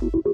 you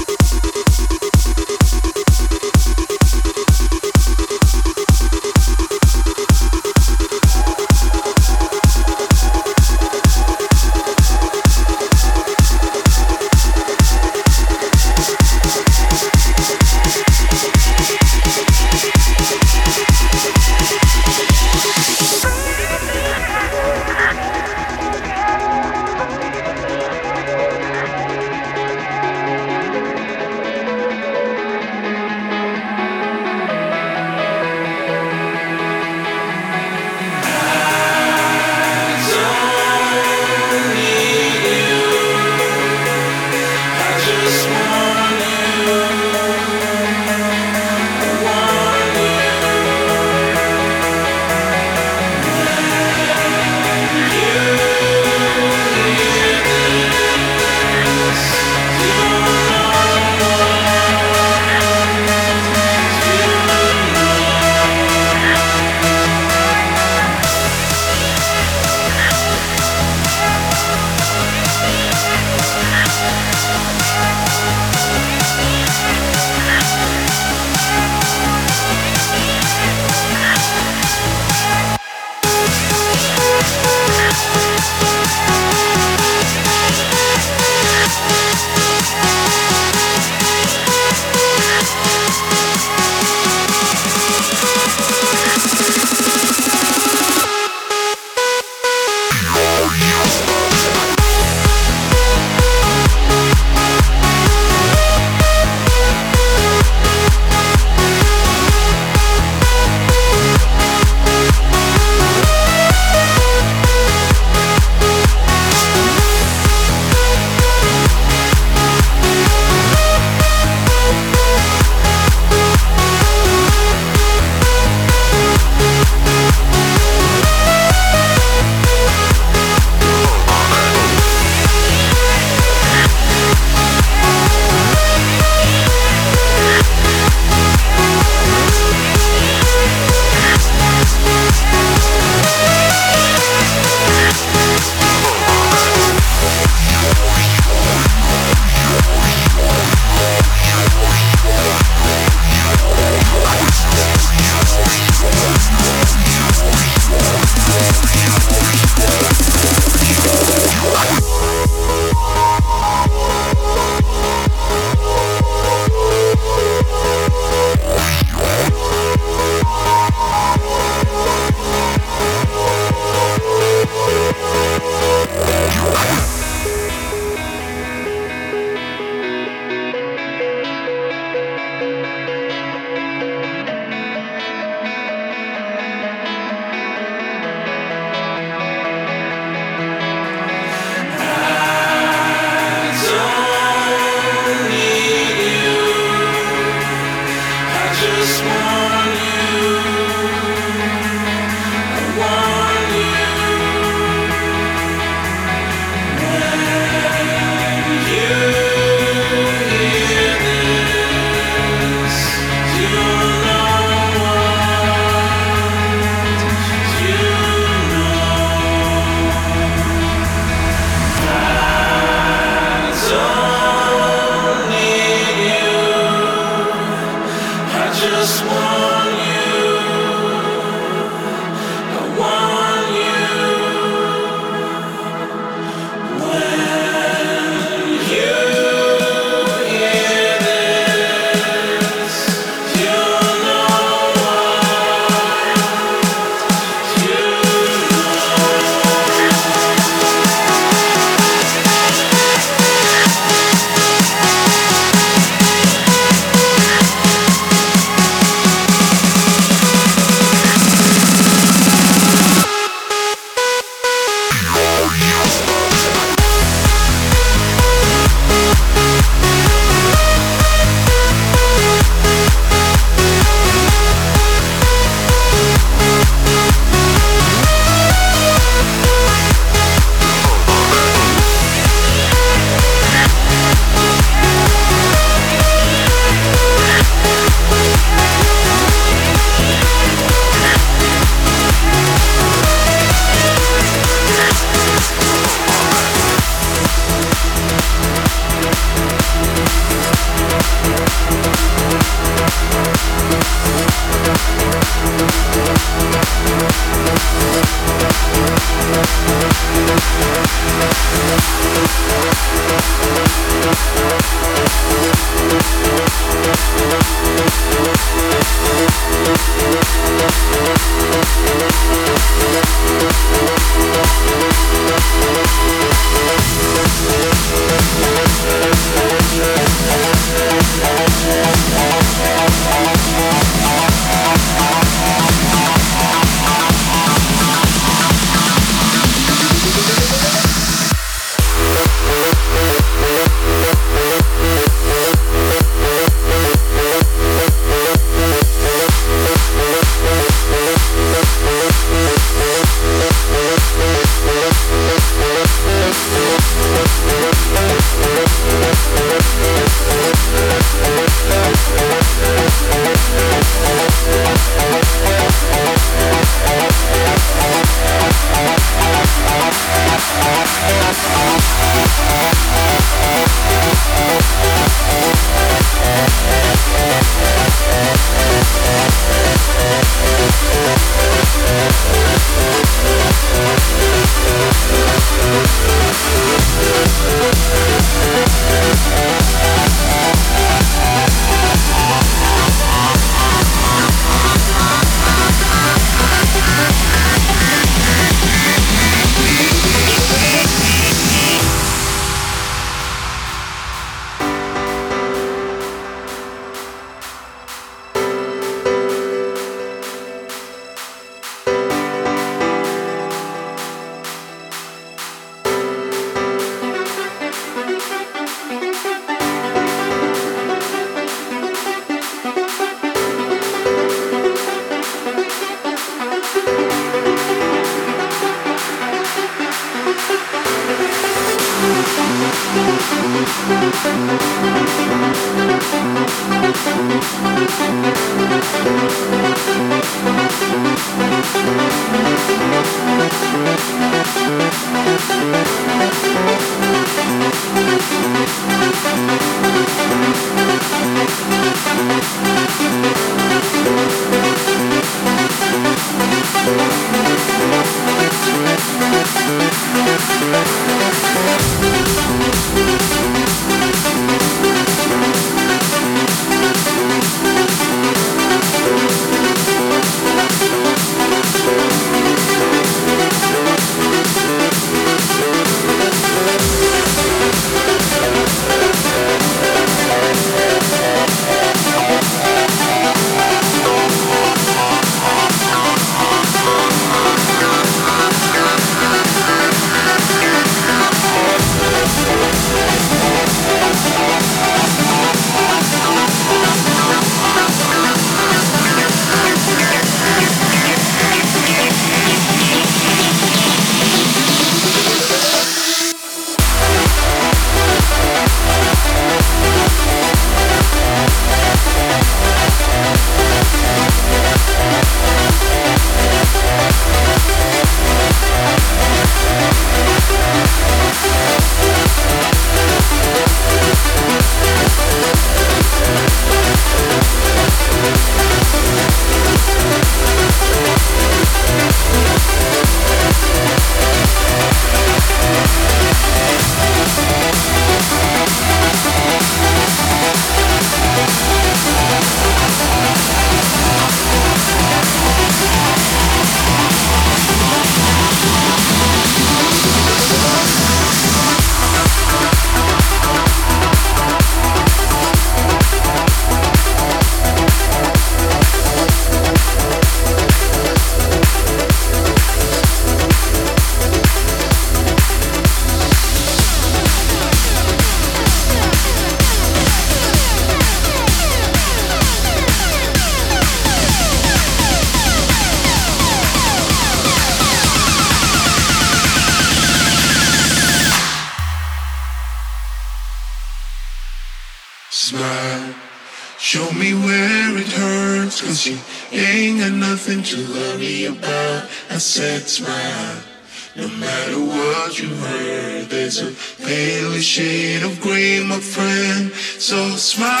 you heard? There's a pale shade of green, my friend. So smile.